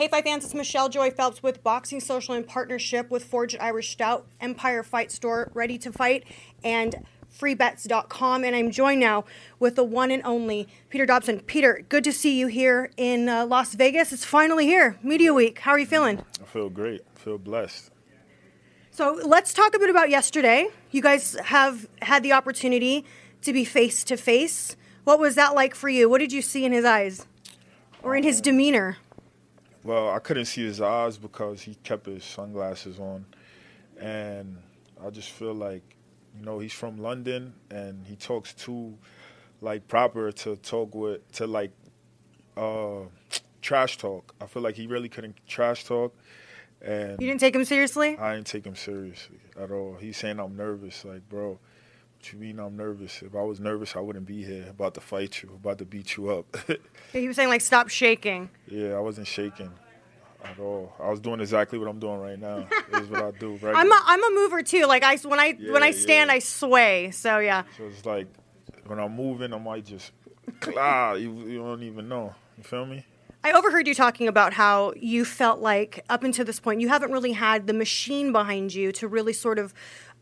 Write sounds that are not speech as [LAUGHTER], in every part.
Hey, Fight fans, it's Michelle Joy Phelps with Boxing Social in partnership with Forged Irish Stout, Empire Fight Store, Ready to Fight, and freebets.com. And I'm joined now with the one and only Peter Dobson. Peter, good to see you here in uh, Las Vegas. It's finally here, Media Week. How are you feeling? I feel great. I feel blessed. So let's talk a bit about yesterday. You guys have had the opportunity to be face to face. What was that like for you? What did you see in his eyes or in his demeanor? Well, I couldn't see his eyes because he kept his sunglasses on, and I just feel like, you know, he's from London and he talks too, like proper to talk with to like, uh, trash talk. I feel like he really couldn't trash talk, and You didn't take him seriously? I didn't take him seriously at all. He's saying I'm nervous, like bro. What you mean I'm nervous? If I was nervous, I wouldn't be here about to fight you, about to beat you up. [LAUGHS] He was saying, like, stop shaking. Yeah, I wasn't shaking at all. I was doing exactly what I'm doing right now. It is what I do. [LAUGHS] Regular. I'm a, I'm a mover too. Like I when I when I stand, yeah. I sway. So yeah. so it's like when I'm moving, I might just ah, you, you don't even know. You feel me? I overheard you talking about how you felt like up until this point you haven't really had the machine behind you to really sort of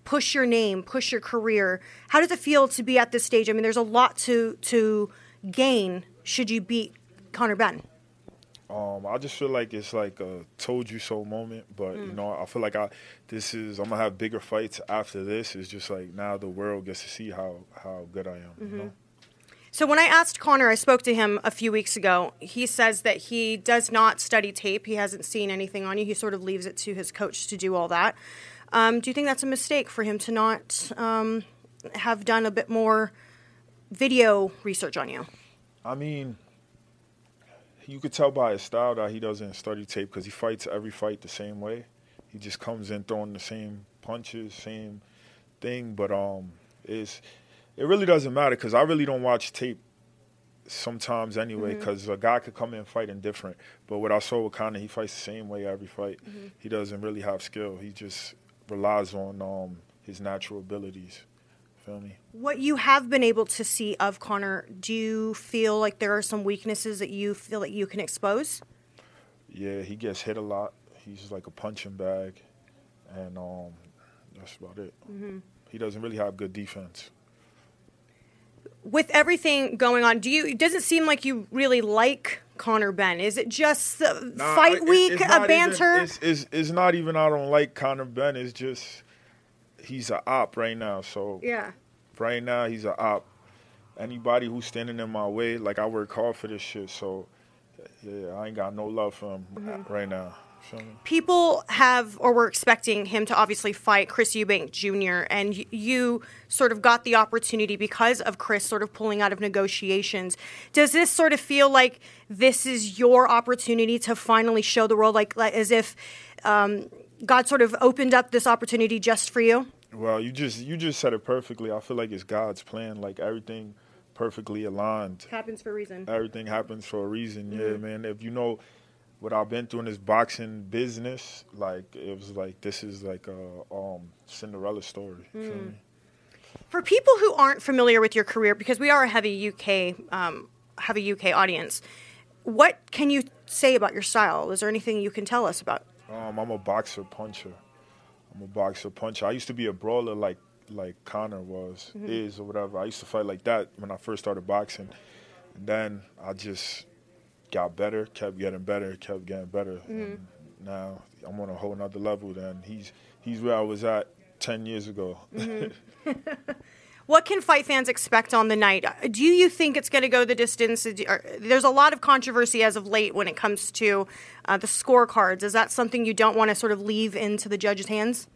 push your name, push your career. How does it feel to be at this stage? I mean, there's a lot to to gain should you beat Conor Benn. Um, I just feel like it's like a told you so moment, but Mm. you know, I feel like I this is I'm gonna have bigger fights after this. It's just like now the world gets to see how how good I am. Mm-hmm. You know? So when I asked Conor, I spoke to him a few weeks ago. He says that he does not study tape. He hasn't seen anything on you. He sort of leaves it to his coach to do all that. Um, do you think that's a mistake for him to not um, have done a bit more video research on you? I mean, you could tell by his style that he doesn't study tape because he fights every fight the same way. He just comes in throwing the same punches, same thing. But um, it's it really doesn't matter because I really don't watch tape sometimes anyway because a guy could come in fighting different. But what I saw with Conor, he fights the same way every fight. He doesn't really have skill. He just relies on um, his natural abilities. Feel me? What you have been able to see of Conor, do you feel like there are some weaknesses that you feel that you can expose? Yeah, he gets hit a lot. He's like a punching bag, and um, that's about it. He doesn't really have good defense. With everything going on, do you? It doesn't seem like you really like Conor Benn. Is it just Nah, fight it- week, a not even- banter? it's, it's, it's not even I don't like Conor Benn. It's just he's a op right now. So yeah. right now he's a op. Anybody who's standing in my way, like I work hard for this shit. So yeah, I ain't got no love for him Mm-hmm. right now. People have or were expecting him to obviously fight Chris Eubank Jr. and y- you sort of got the opportunity because of Chris sort of pulling out of negotiations. Does this sort of feel like this is your opportunity to finally show the world, like, like as if um, God sort of opened up this opportunity just for you? Well, you just you just said it perfectly. I feel like it's God's plan. Like everything perfectly aligned. Happens for a reason. everything happens for a reason. Yeah, man. If you know, what I've been through in this boxing business, like it was like this is like a um, Cinderella story. Mm. For people who aren't familiar with your career, because we are a heavy UK um, heavy UK audience, what can you say about your style? Is there anything you can tell us about? Um, I'm a boxer puncher. I'm a boxer puncher. I used to be a brawler like like Conor was, mm-hmm. is or whatever. I used to fight like that when I first started boxing. And then I just got better, kept getting better, kept getting better. Mm-hmm. now I'm on a whole nother level than he's he's where I was at ten years ago. Mm-hmm. [LAUGHS] [LAUGHS] what can fight fans expect on the night? Do you think it's going to go the distance? There's a lot of controversy as of late when it comes to uh, the scorecards. Is that something you don't want to sort of leave into the judge's hands?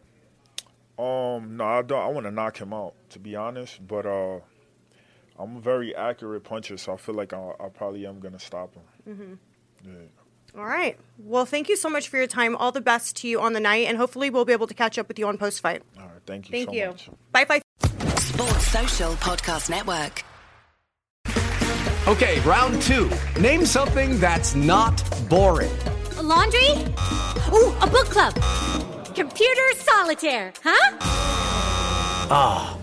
Um, no, I don't. I want to knock him out, to be honest. But uh, I'm a very accurate puncher, so I feel like I, I probably am going to stop him. Mm-hmm. Yeah. All right. Well, thank you so much for your time. All the best to you on the night, and hopefully we'll be able to catch up with you on post fight. All right. Thank you. Thank so you. Much. Bye bye. Sports Social Podcast Network. Okay, round two. Name something that's not boring. A laundry. Ooh, a book club. Computer solitaire. Huh? Ah, oh,